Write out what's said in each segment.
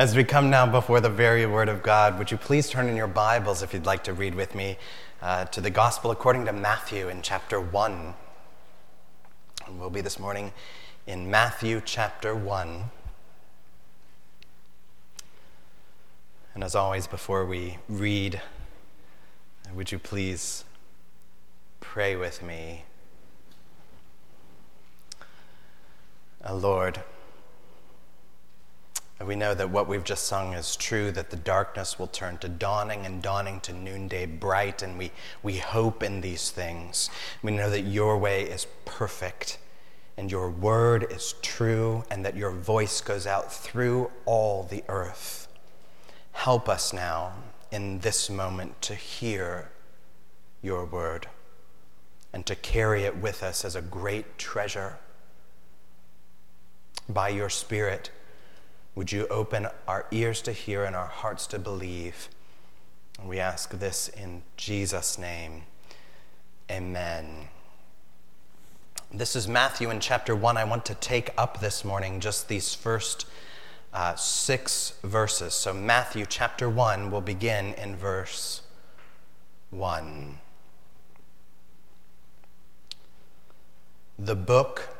As we come now before the very word of God, would you please turn in your Bibles, if you'd like to read with me, uh, to the Gospel according to Matthew in chapter 1. And we'll be this morning in Matthew chapter 1. And as always, before we read, would you please pray with me? Uh, Lord, we know that what we've just sung is true, that the darkness will turn to dawning and dawning to noonday bright, and we, we hope in these things. We know that your way is perfect, and your word is true, and that your voice goes out through all the earth. Help us now in this moment to hear your word and to carry it with us as a great treasure. By your Spirit, would you open our ears to hear and our hearts to believe? And we ask this in Jesus' name. Amen. This is Matthew in chapter 1. I want to take up this morning just these first uh, six verses. So, Matthew chapter 1 will begin in verse 1. The book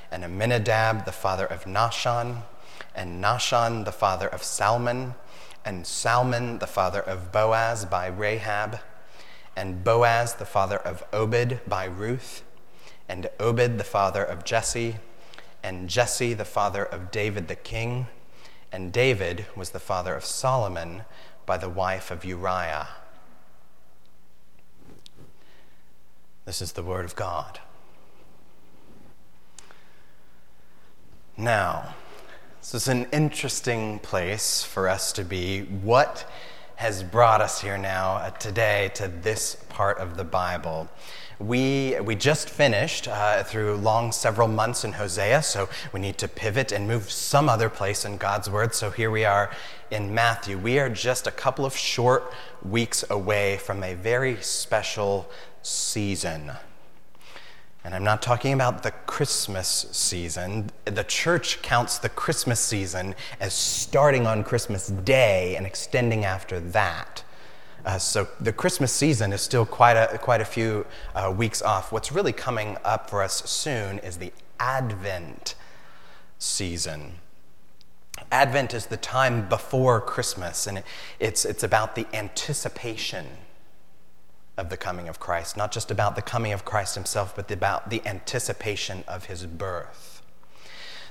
and Amminadab, the father of Nahshon, and Nahshon the father of Salmon, and Salmon the father of Boaz by Rahab, and Boaz the father of Obed by Ruth, and Obed the father of Jesse, and Jesse the father of David the king, and David was the father of Solomon by the wife of Uriah. This is the word of God. Now, this is an interesting place for us to be. What has brought us here now uh, today to this part of the Bible? We, we just finished uh, through long several months in Hosea, so we need to pivot and move some other place in God's Word. So here we are in Matthew. We are just a couple of short weeks away from a very special season. And I'm not talking about the Christmas season. The church counts the Christmas season as starting on Christmas Day and extending after that. Uh, so the Christmas season is still quite a, quite a few uh, weeks off. What's really coming up for us soon is the Advent season. Advent is the time before Christmas, and it's, it's about the anticipation of the coming of Christ, not just about the coming of Christ himself, but about the anticipation of his birth.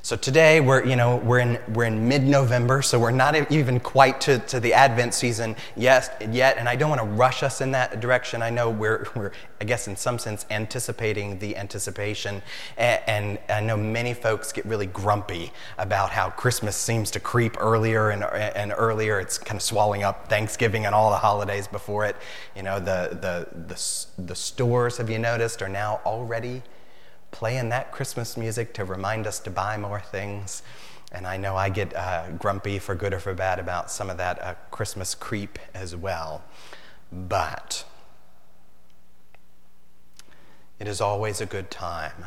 So today we're, you know, we're in, we're in mid-November, so we're not even quite to, to the Advent season yet, yet, and I don't want to rush us in that direction. I know we're, we're, I guess in some sense, anticipating the anticipation, and, and I know many folks get really grumpy about how Christmas seems to creep earlier and, and earlier. It's kind of swallowing up Thanksgiving and all the holidays before it. You know, the, the, the, the stores, have you noticed, are now already playing that Christmas music to remind us to buy more things. And I know I get uh, grumpy for good or for bad about some of that uh, Christmas creep as well. But it is always a good time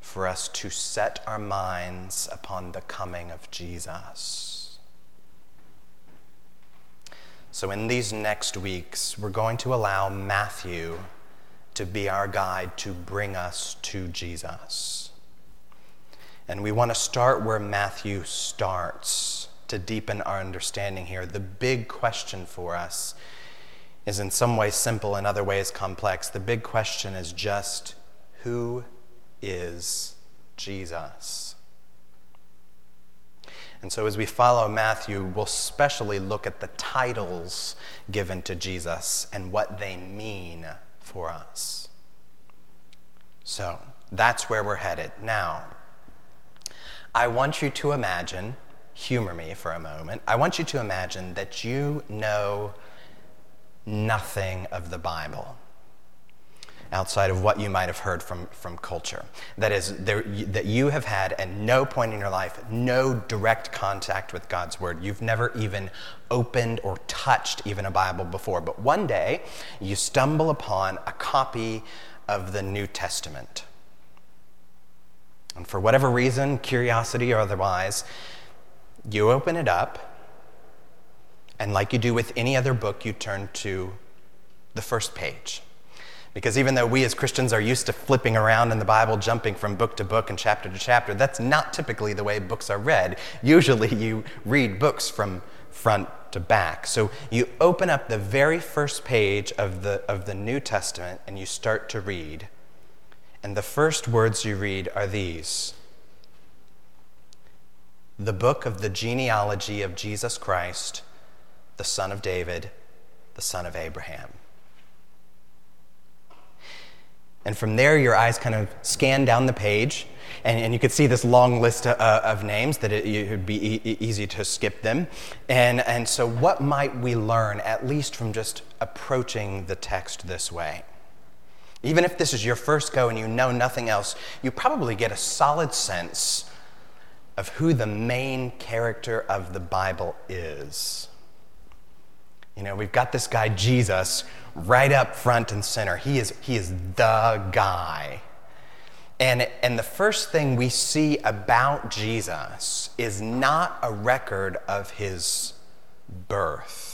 for us to set our minds upon the coming of Jesus. So, in these next weeks, we're going to allow Matthew to be our guide to bring us to Jesus. And we want to start where Matthew starts to deepen our understanding here. The big question for us is in some ways simple, in other ways complex. The big question is just who is Jesus? And so, as we follow Matthew, we'll especially look at the titles given to Jesus and what they mean for us. So that's where we're headed. Now, I want you to imagine humor me for a moment. I want you to imagine that you know nothing of the Bible outside of what you might have heard from, from culture. That is, there, that you have had at no point in your life no direct contact with God's Word. You've never even opened or touched even a Bible before. But one day, you stumble upon a copy of the New Testament. And for whatever reason, curiosity or otherwise, you open it up, and like you do with any other book, you turn to the first page. Because even though we as Christians are used to flipping around in the Bible, jumping from book to book and chapter to chapter, that's not typically the way books are read. Usually you read books from front to back. So you open up the very first page of the, of the New Testament and you start to read. And the first words you read are these The book of the genealogy of Jesus Christ, the son of David, the son of Abraham. And from there, your eyes kind of scan down the page, and, and you could see this long list of, uh, of names that it, it would be e- easy to skip them. And, and so, what might we learn, at least from just approaching the text this way? Even if this is your first go and you know nothing else, you probably get a solid sense of who the main character of the Bible is. You know, we've got this guy, Jesus, right up front and center. He is, he is the guy. And, and the first thing we see about Jesus is not a record of his birth.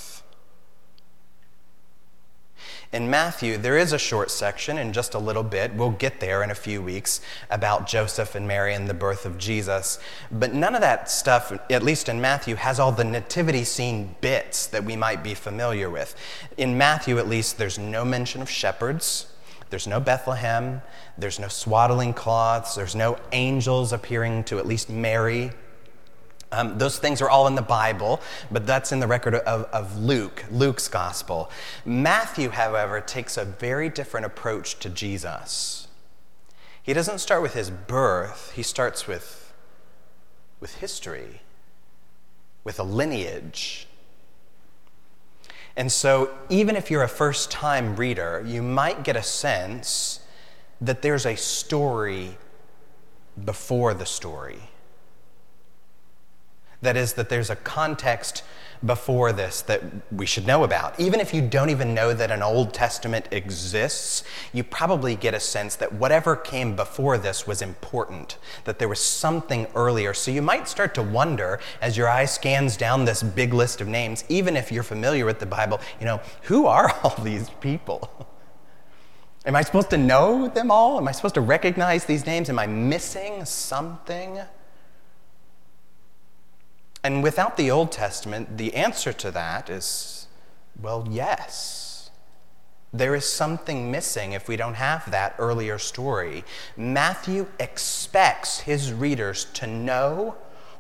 In Matthew, there is a short section in just a little bit, we'll get there in a few weeks, about Joseph and Mary and the birth of Jesus. But none of that stuff, at least in Matthew, has all the nativity scene bits that we might be familiar with. In Matthew, at least, there's no mention of shepherds. There's no Bethlehem. There's no swaddling cloths. There's no angels appearing to at least Mary um, those things are all in the Bible, but that's in the record of, of Luke, Luke's gospel. Matthew, however, takes a very different approach to Jesus. He doesn't start with his birth, he starts with, with history, with a lineage. And so, even if you're a first time reader, you might get a sense that there's a story before the story. That is, that there's a context before this that we should know about. Even if you don't even know that an Old Testament exists, you probably get a sense that whatever came before this was important, that there was something earlier. So you might start to wonder as your eye scans down this big list of names, even if you're familiar with the Bible, you know, who are all these people? Am I supposed to know them all? Am I supposed to recognize these names? Am I missing something? And without the Old Testament, the answer to that is well, yes. There is something missing if we don't have that earlier story. Matthew expects his readers to know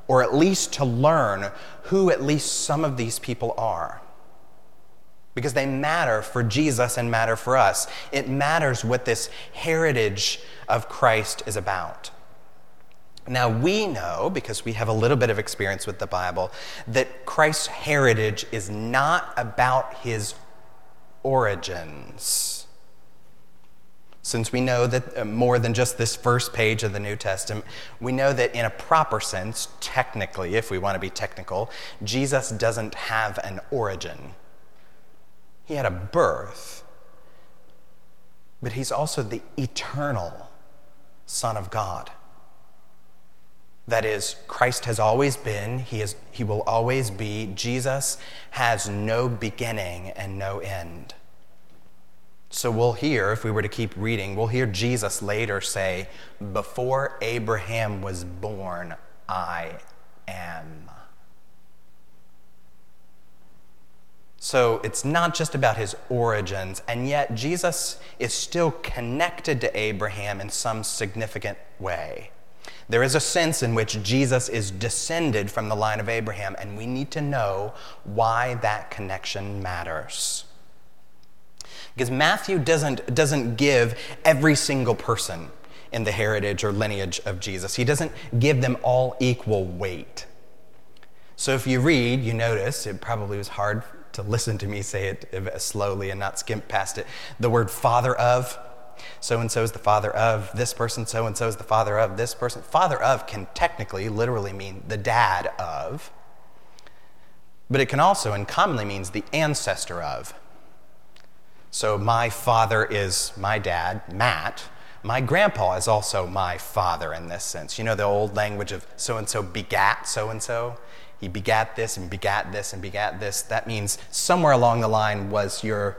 or at least to learn who at least some of these people are. Because they matter for Jesus and matter for us. It matters what this heritage of Christ is about. Now, we know, because we have a little bit of experience with the Bible, that Christ's heritage is not about his origins. Since we know that uh, more than just this first page of the New Testament, we know that in a proper sense, technically, if we want to be technical, Jesus doesn't have an origin. He had a birth, but he's also the eternal Son of God. That is, Christ has always been, he, is, he will always be. Jesus has no beginning and no end. So we'll hear, if we were to keep reading, we'll hear Jesus later say, Before Abraham was born, I am. So it's not just about his origins, and yet Jesus is still connected to Abraham in some significant way. There is a sense in which Jesus is descended from the line of Abraham, and we need to know why that connection matters. Because Matthew doesn't, doesn't give every single person in the heritage or lineage of Jesus, he doesn't give them all equal weight. So if you read, you notice, it probably was hard to listen to me say it slowly and not skimp past it. The word father of, so and so is the father of this person, so and so is the father of this person. Father of can technically, literally mean the dad of, but it can also and commonly means the ancestor of. So my father is my dad, Matt. My grandpa is also my father in this sense. You know the old language of so and so begat so and so? He begat this and begat this and begat this. That means somewhere along the line was your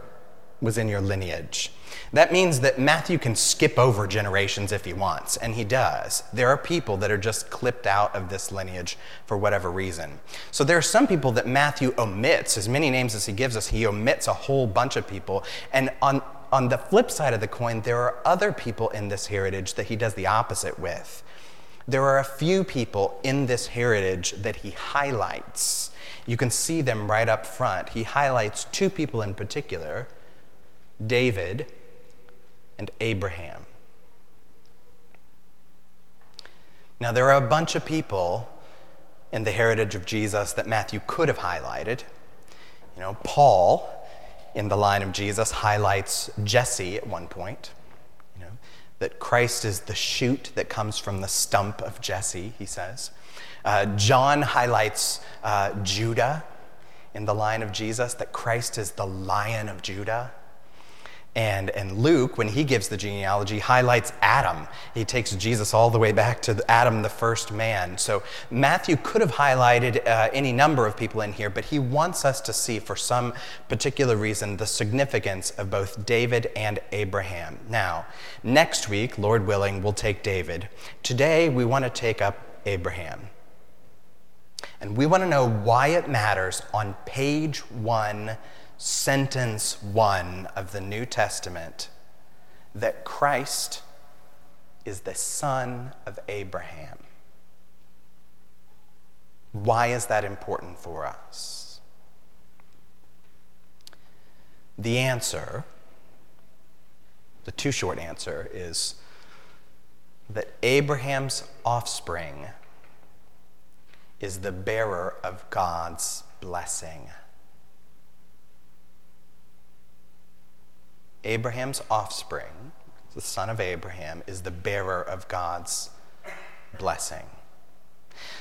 was in your lineage. That means that Matthew can skip over generations if he wants, and he does. There are people that are just clipped out of this lineage for whatever reason. So there are some people that Matthew omits, as many names as he gives us, he omits a whole bunch of people. And on, on the flip side of the coin, there are other people in this heritage that he does the opposite with. There are a few people in this heritage that he highlights. You can see them right up front. He highlights two people in particular David and Abraham. Now, there are a bunch of people in the heritage of Jesus that Matthew could have highlighted. You know, Paul, in the line of Jesus, highlights Jesse at one point. You know, that Christ is the shoot that comes from the stump of Jesse, he says. Uh, John highlights uh, Judah in the line of Jesus, that Christ is the lion of Judah. And, and Luke, when he gives the genealogy, highlights Adam. He takes Jesus all the way back to Adam, the first man. So Matthew could have highlighted uh, any number of people in here, but he wants us to see, for some particular reason, the significance of both David and Abraham. Now, next week, Lord willing, we'll take David. Today, we want to take up Abraham. And we want to know why it matters on page one sentence one of the New Testament that Christ is the son of Abraham. Why is that important for us? The answer, the too short answer, is that Abraham's offspring is the bearer of God's blessing. Abraham's offspring, the son of Abraham, is the bearer of God's blessing.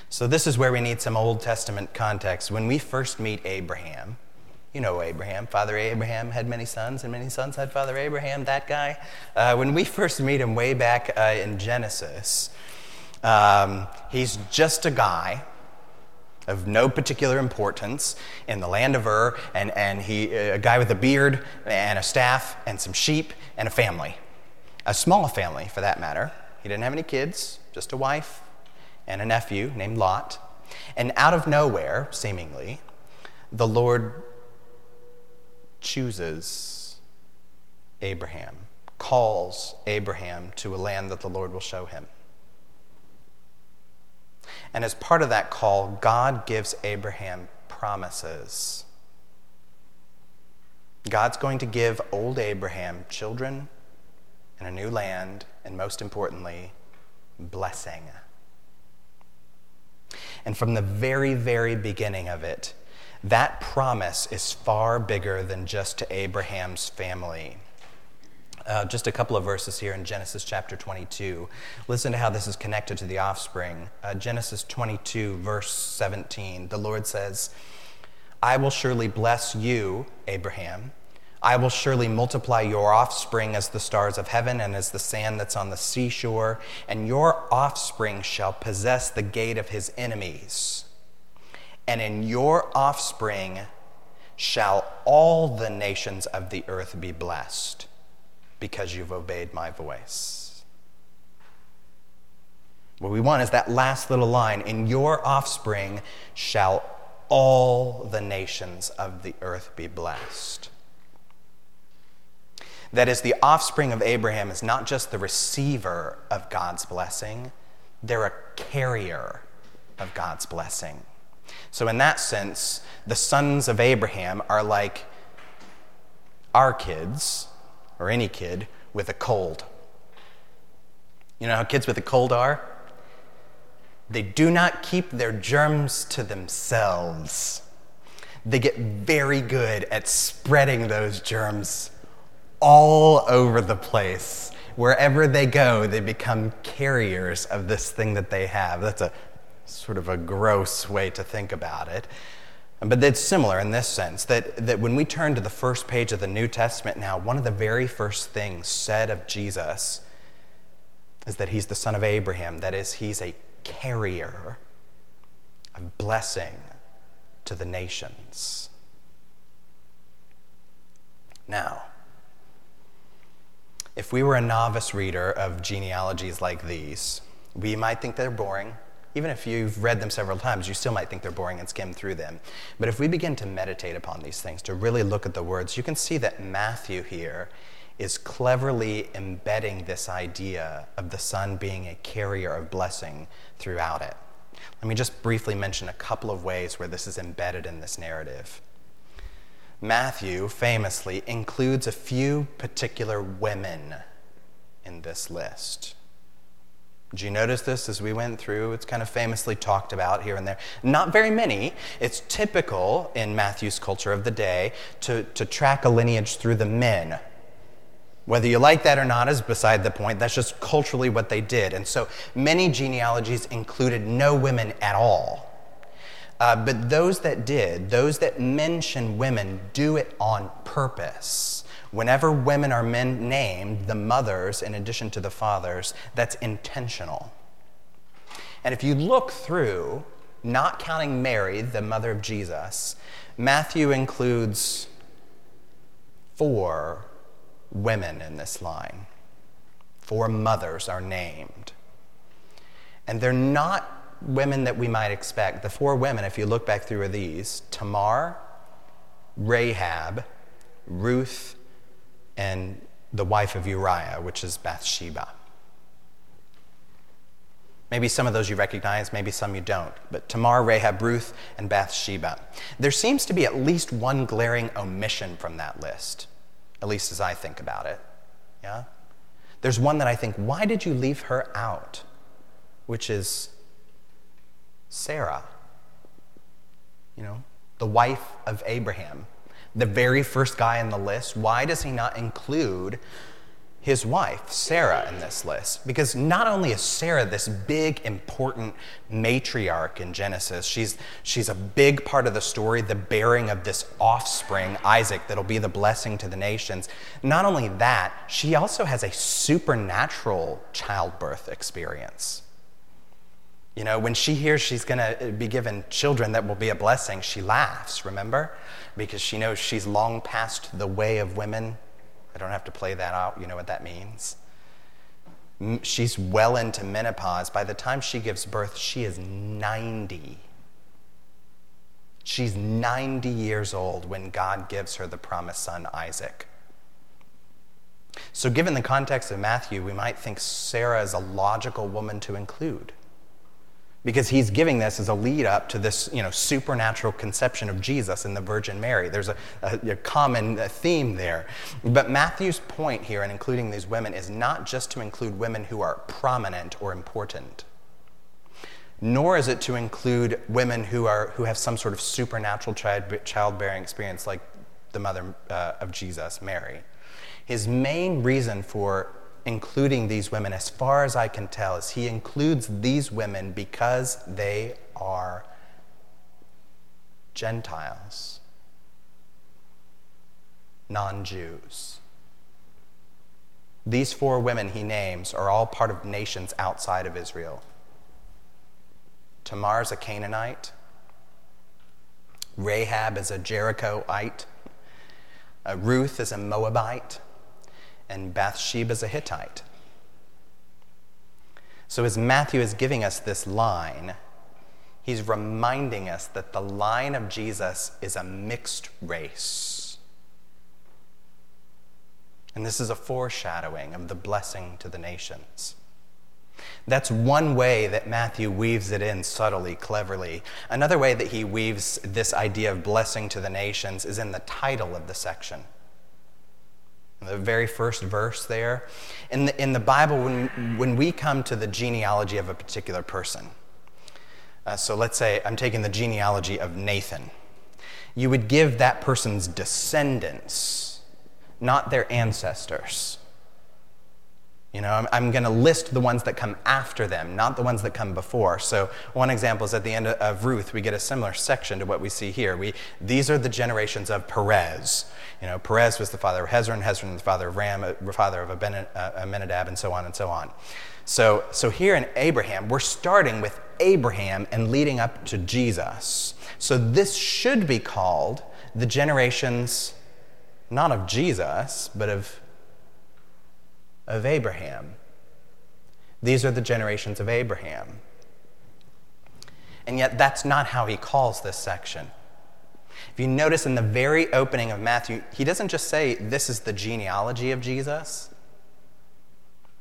So, this is where we need some Old Testament context. When we first meet Abraham, you know Abraham. Father Abraham had many sons, and many sons had Father Abraham, that guy. Uh, when we first meet him way back uh, in Genesis, um, he's just a guy of no particular importance in the land of Ur, and, and he, a guy with a beard and a staff and some sheep and a family. A small family, for that matter. He didn't have any kids, just a wife and a nephew named Lot. And out of nowhere, seemingly, the Lord chooses Abraham, calls Abraham to a land that the Lord will show him. And as part of that call, God gives Abraham promises. God's going to give old Abraham children and a new land, and most importantly, blessing. And from the very, very beginning of it, that promise is far bigger than just to Abraham's family. Uh, just a couple of verses here in Genesis chapter 22. Listen to how this is connected to the offspring. Uh, Genesis 22, verse 17. The Lord says, I will surely bless you, Abraham. I will surely multiply your offspring as the stars of heaven and as the sand that's on the seashore, and your offspring shall possess the gate of his enemies. And in your offspring shall all the nations of the earth be blessed because you've obeyed my voice. What we want is that last little line In your offspring shall all the nations of the earth be blessed. That is, the offspring of Abraham is not just the receiver of God's blessing, they're a carrier of God's blessing. So, in that sense, the sons of Abraham are like our kids or any kid with a cold. You know how kids with a cold are? They do not keep their germs to themselves. They get very good at spreading those germs all over the place. Wherever they go, they become carriers of this thing that they have. That's a sort of a gross way to think about it. But it's similar in this sense that, that when we turn to the first page of the New Testament now, one of the very first things said of Jesus is that he's the son of Abraham. That is, he's a carrier of blessing to the nations. Now, if we were a novice reader of genealogies like these, we might think they're boring. Even if you've read them several times, you still might think they're boring and skim through them. But if we begin to meditate upon these things, to really look at the words, you can see that Matthew here is cleverly embedding this idea of the Son being a carrier of blessing throughout it. Let me just briefly mention a couple of ways where this is embedded in this narrative. Matthew famously includes a few particular women in this list. Did you notice this as we went through? It's kind of famously talked about here and there. Not very many. It's typical in Matthew's culture of the day to, to track a lineage through the men. Whether you like that or not is beside the point. That's just culturally what they did. And so many genealogies included no women at all. Uh, but those that did, those that mention women, do it on purpose. Whenever women are men named, the mothers, in addition to the fathers, that's intentional. And if you look through, not counting Mary, the mother of Jesus, Matthew includes four women in this line. Four mothers are named. And they're not women that we might expect. The four women, if you look back through, are these Tamar, Rahab, Ruth, and the wife of Uriah, which is Bathsheba. Maybe some of those you recognize, maybe some you don't. But Tamar, Rahab, Ruth, and Bathsheba. There seems to be at least one glaring omission from that list, at least as I think about it. Yeah? There's one that I think, why did you leave her out? Which is Sarah, you know, the wife of Abraham, the very first guy in the list. Why does he not include his wife, Sarah, in this list? Because not only is Sarah this big, important matriarch in Genesis, she's, she's a big part of the story, the bearing of this offspring, Isaac, that'll be the blessing to the nations. Not only that, she also has a supernatural childbirth experience. You know, when she hears she's going to uh, be given children that will be a blessing, she laughs, remember? Because she knows she's long past the way of women. I don't have to play that out. You know what that means. She's well into menopause. By the time she gives birth, she is 90. She's 90 years old when God gives her the promised son, Isaac. So, given the context of Matthew, we might think Sarah is a logical woman to include because he's giving this as a lead up to this you know, supernatural conception of Jesus in the Virgin Mary. There's a, a, a common theme there. But Matthew's point here in including these women is not just to include women who are prominent or important, nor is it to include women who, are, who have some sort of supernatural child, childbearing experience like the mother uh, of Jesus, Mary. His main reason for including these women, as far as I can tell, is he includes these women because they are Gentiles, non Jews. These four women he names are all part of nations outside of Israel. Tamar is a Canaanite. Rahab is a Jerichoite. Uh, Ruth is a Moabite and Bathsheba is a Hittite. So, as Matthew is giving us this line, he's reminding us that the line of Jesus is a mixed race. And this is a foreshadowing of the blessing to the nations. That's one way that Matthew weaves it in subtly, cleverly. Another way that he weaves this idea of blessing to the nations is in the title of the section the very first verse there. In the, in the Bible, when, when we come to the genealogy of a particular person, Uh, so let's say I'm taking the genealogy of Nathan. You would give that person's descendants, not their ancestors. You know, I'm, I'm going to list the ones that come after them, not the ones that come before. So, one example is at the end of Ruth, we get a similar section to what we see here. We, these are the generations of Perez. You know, Perez was the father of Hezron, Hezron the father of Ram, uh, father of uh, Amminadab, and so on and so on. So, so here in Abraham, we're starting with Abraham and leading up to Jesus. So this should be called the generations not of Jesus, but of of Abraham. These are the generations of Abraham. And yet, that's not how he calls this section. If you notice in the very opening of Matthew, he doesn't just say, This is the genealogy of Jesus.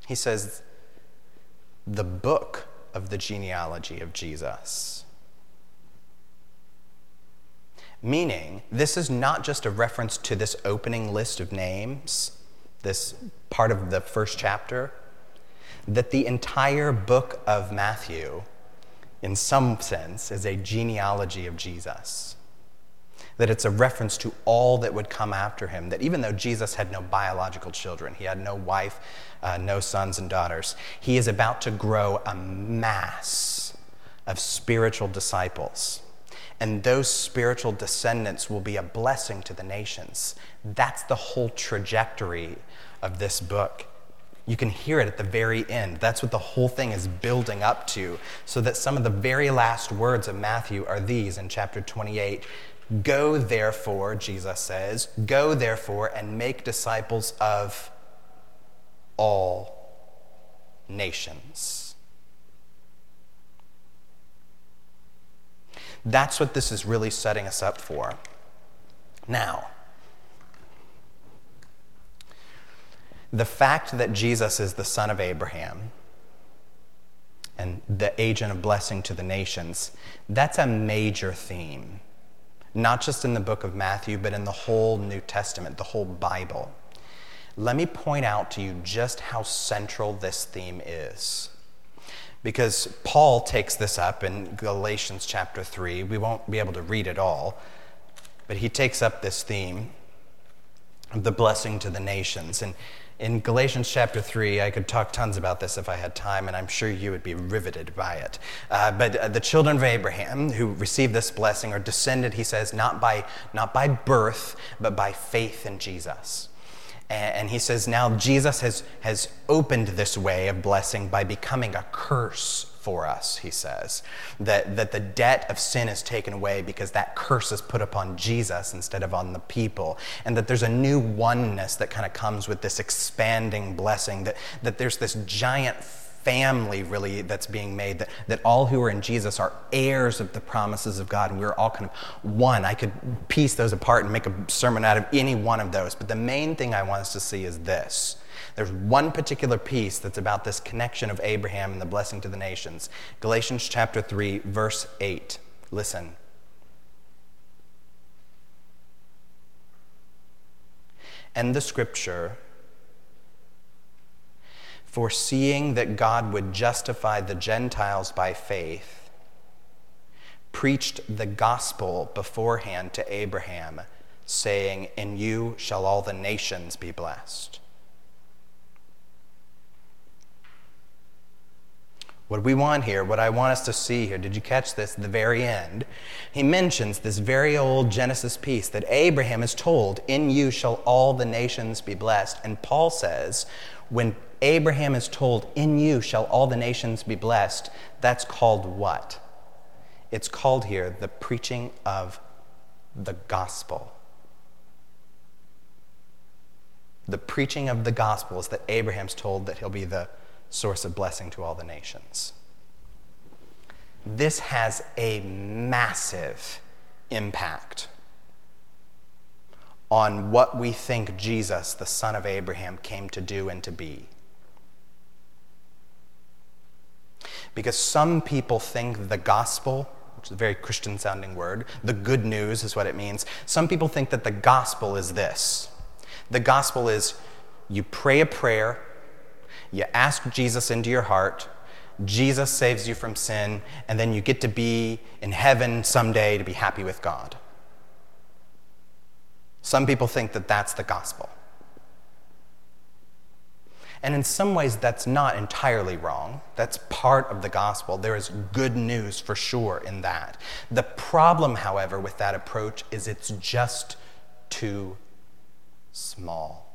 He says, The book of the genealogy of Jesus. Meaning, this is not just a reference to this opening list of names, this part of the first chapter, that the entire book of Matthew, in some sense, is a genealogy of Jesus. That it's a reference to all that would come after him. That even though Jesus had no biological children, he had no wife, uh, no sons and daughters, he is about to grow a mass of spiritual disciples. And those spiritual descendants will be a blessing to the nations. That's the whole trajectory of this book. You can hear it at the very end. That's what the whole thing is building up to, so that some of the very last words of Matthew are these in chapter 28. Go therefore, Jesus says, go therefore and make disciples of all nations. That's what this is really setting us up for. Now, the fact that Jesus is the son of Abraham and the agent of blessing to the nations, that's a major theme, not just in the book of Matthew, but in the whole New Testament, the whole Bible. Let me point out to you just how central this theme is. Because Paul takes this up in Galatians chapter 3. We won't be able to read it all, but he takes up this theme of the blessing to the nations. And in Galatians chapter 3, I could talk tons about this if I had time, and I'm sure you would be riveted by it. Uh, but uh, the children of Abraham who received this blessing are descended, he says, not by, not by birth, but by faith in Jesus. And, and he says, now Jesus has, has opened this way of blessing by becoming a curse for us, he says. That, that the debt of sin is taken away because that curse is put upon Jesus instead of on the people. And that there's a new oneness that kind of comes with this expanding blessing, that, that there's this giant family really that's being made that, that all who are in jesus are heirs of the promises of god and we're all kind of one i could piece those apart and make a sermon out of any one of those but the main thing i want us to see is this there's one particular piece that's about this connection of Abraham and the blessing to the nations. Galatians chapter 3, verse 8. Listen. And the scripture, foreseeing that God would justify the Gentiles by faith, preached the gospel beforehand to Abraham, saying, In you shall all the nations be blessed. What we want here, what I want us to see here, did you catch this at the very end? He mentions this very old Genesis piece that Abraham is told, In you shall all the nations be blessed. And Paul says, when Abraham is told, In you shall all the nations be blessed, that's called what? It's called here the preaching of the gospel. The preaching of the gospel is that Abraham's told that he'll be the source of blessing to all the nations. This has a massive impact on what we think Jesus, the son of Abraham, came to do and to be. Because some people think the gospel, which is a very Christian sounding word, the good news is what it means. Some people think that the gospel is this the gospel is you pray a prayer you ask Jesus into your heart, Jesus saves you from sin, and then you get to be in heaven someday to be happy with God. Some people think that that's the gospel. And in some ways, that's not entirely wrong. That's part of the gospel. There is good news for sure in that. The problem, however, with that approach is it's just too small.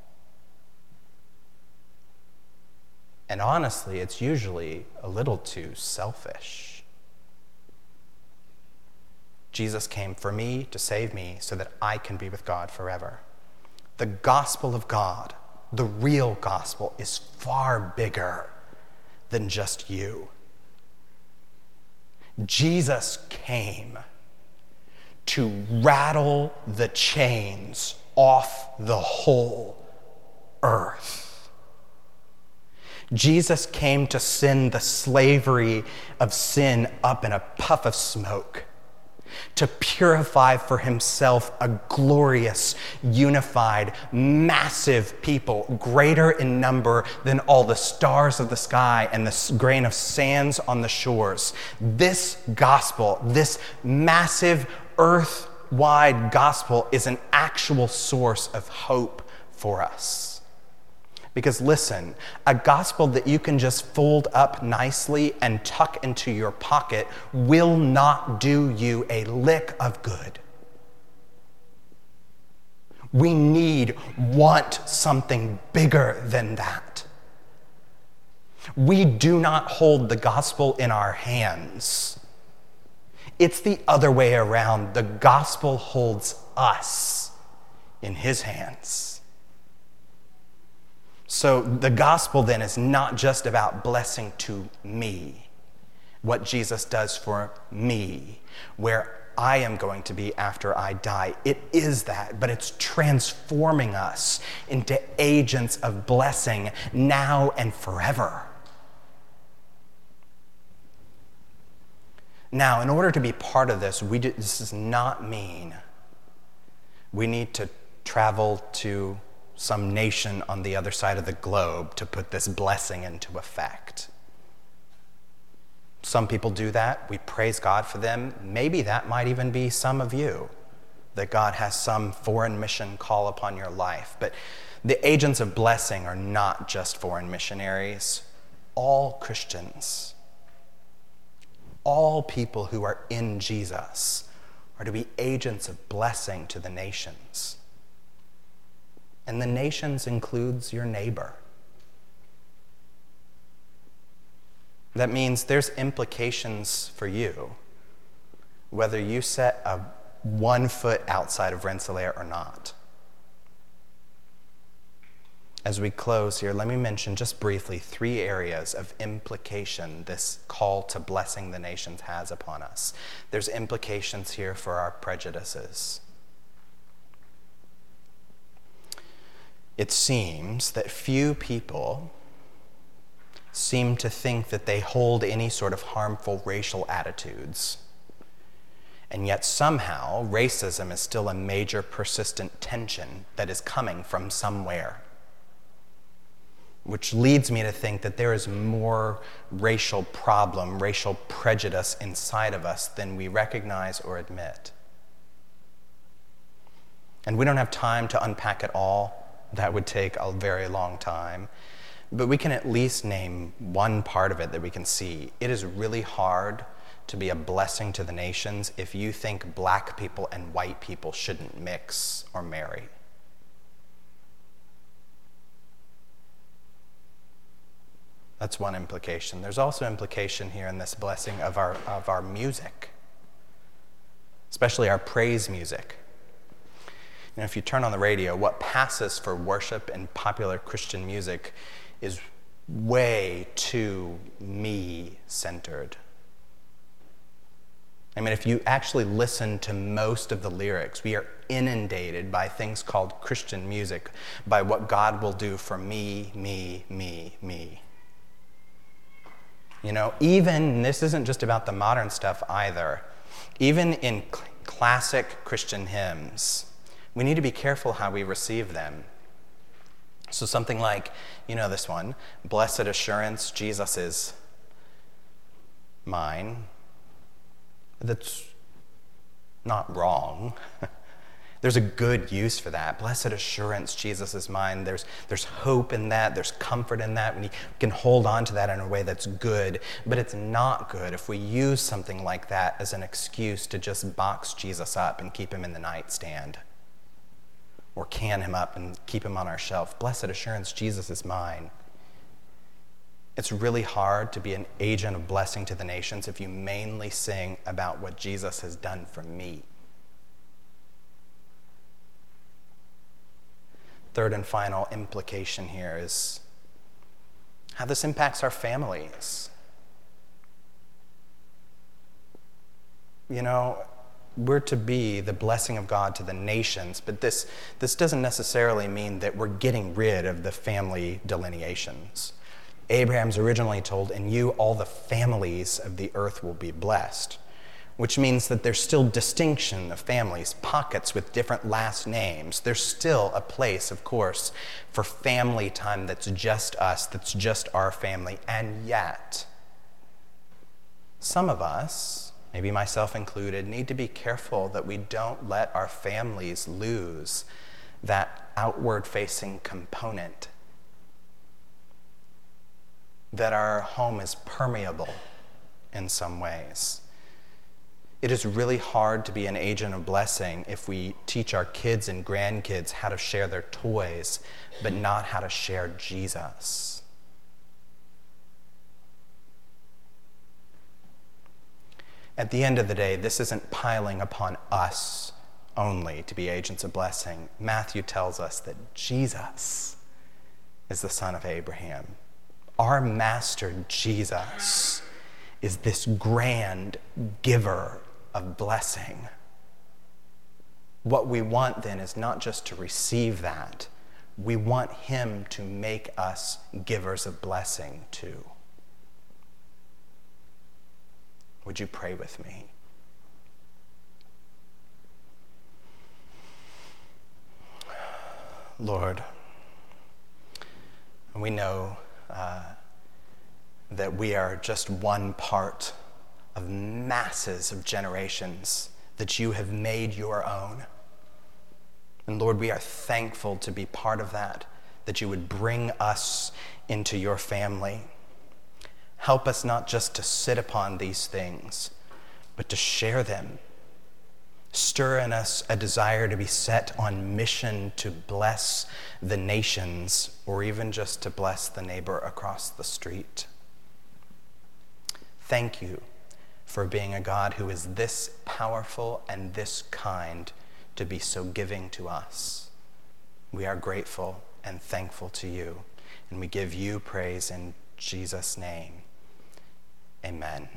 And honestly, it's usually a little too selfish. Jesus came for me to save me so that I can be with God forever. The gospel of God, the real gospel, is far bigger than just you. Jesus came to rattle the chains off the whole earth. Jesus came to send the slavery of sin up in a puff of smoke, to purify for himself a glorious, unified, massive people, greater in number than all the stars of the sky and the grain of sands on the shores. This gospel, this massive earth wide gospel, is an actual source of hope for us. Because listen, a gospel that you can just fold up nicely and tuck into your pocket will not do you a lick of good. We need, want something bigger than that. We do not hold the gospel in our hands. It's the other way around. The gospel holds us in his hands. So the gospel then is not just about blessing to me, what Jesus does for me, where I am going to be after I die. It is that, but it's transforming us into agents of blessing now and forever. Now, in order to be part of this, we do, this does not mean we need to travel to some nation on the other side of the globe to put this blessing into effect. Some people do that. We praise God for them. Maybe that might even be some of you, that God has some foreign mission call upon your life. But the agents of blessing are not just foreign missionaries, all Christians, all people who are in Jesus are to be agents of blessing to the nations. And the nations includes your neighbor. That means there's implications for you, whether you set a one foot outside of Rensselaer or not. As we close here, let me mention just briefly three areas of implication this call to blessing the nations has upon us. There's implications here for our prejudices. It seems that few people seem to think that they hold any sort of harmful racial attitudes. And yet, somehow, racism is still a major persistent tension that is coming from somewhere. Which leads me to think that there is more racial problem, racial prejudice inside of us than we recognize or admit. And we don't have time to unpack it all that would take a very long time. But we can at least name one part of it that we can see. It is really hard to be a blessing to the nations if you think black people and white people shouldn't mix or marry. That's one implication. There's also implication here in this blessing of our, of our music, especially our praise music. You know, if you turn on the radio, what passes for worship and popular Christian music is way too me centered. I mean, if you actually listen to most of the lyrics, we are inundated by things called Christian music, by what God will do for me, me, me, me. You know, even, this isn't just about the modern stuff either, even in cl- classic Christian hymns, we need to be careful how we receive them. So, something like, you know, this one Blessed assurance, Jesus is mine. That's not wrong. There's a good use for that. Blessed assurance, Jesus is mine. There's, there's hope in that. There's comfort in that. We can hold on to that in a way that's good. But it's not good if we use something like that as an excuse to just box Jesus up and keep him in the nightstand or can him up and keep him on our shelf. Blessed assurance, Jesus is mine. It's really hard to be an agent of blessing to the nations if you mainly sing about what Jesus has done for me. third and final implication here is how this impacts our families. You know, we're to be the blessing of God to the nations, but this, this doesn't necessarily mean that we're getting rid of the family delineations. Abraham's originally told, In you all the families of the earth will be blessed which means that there's still distinction of families, pockets with different last names. There's still a place, of course, for family time that's just us, that's just our family. And yet, some of us, maybe myself included, need to be careful that we don't let our families lose that outward facing component. That our home is permeable in some ways it is really hard to be an agent of blessing if we teach our kids and grandkids how to share their toys, but not how to share Jesus. At the end of the day, this isn't piling upon us only to be agents of blessing. Matthew tells us that Jesus is the son of Abraham. Our master Jesus is this grand giver of blessing. What we want then is not just to receive that, we want Him to make us givers of blessing too. Would you pray with me? Lord, we know uh, that we are just one part of masses of generations that you have made your own. And Lord, we are thankful to be part of that, that you would bring us into your family. Help us not just to sit upon these things, but to share them. Stir in us a desire to be set on mission to bless the nations, or even just to bless the neighbor across the street. Thank you for being a God who is this powerful and this kind to be so giving to us. We are grateful and thankful to you, and we give you praise in Jesus' name. Amen.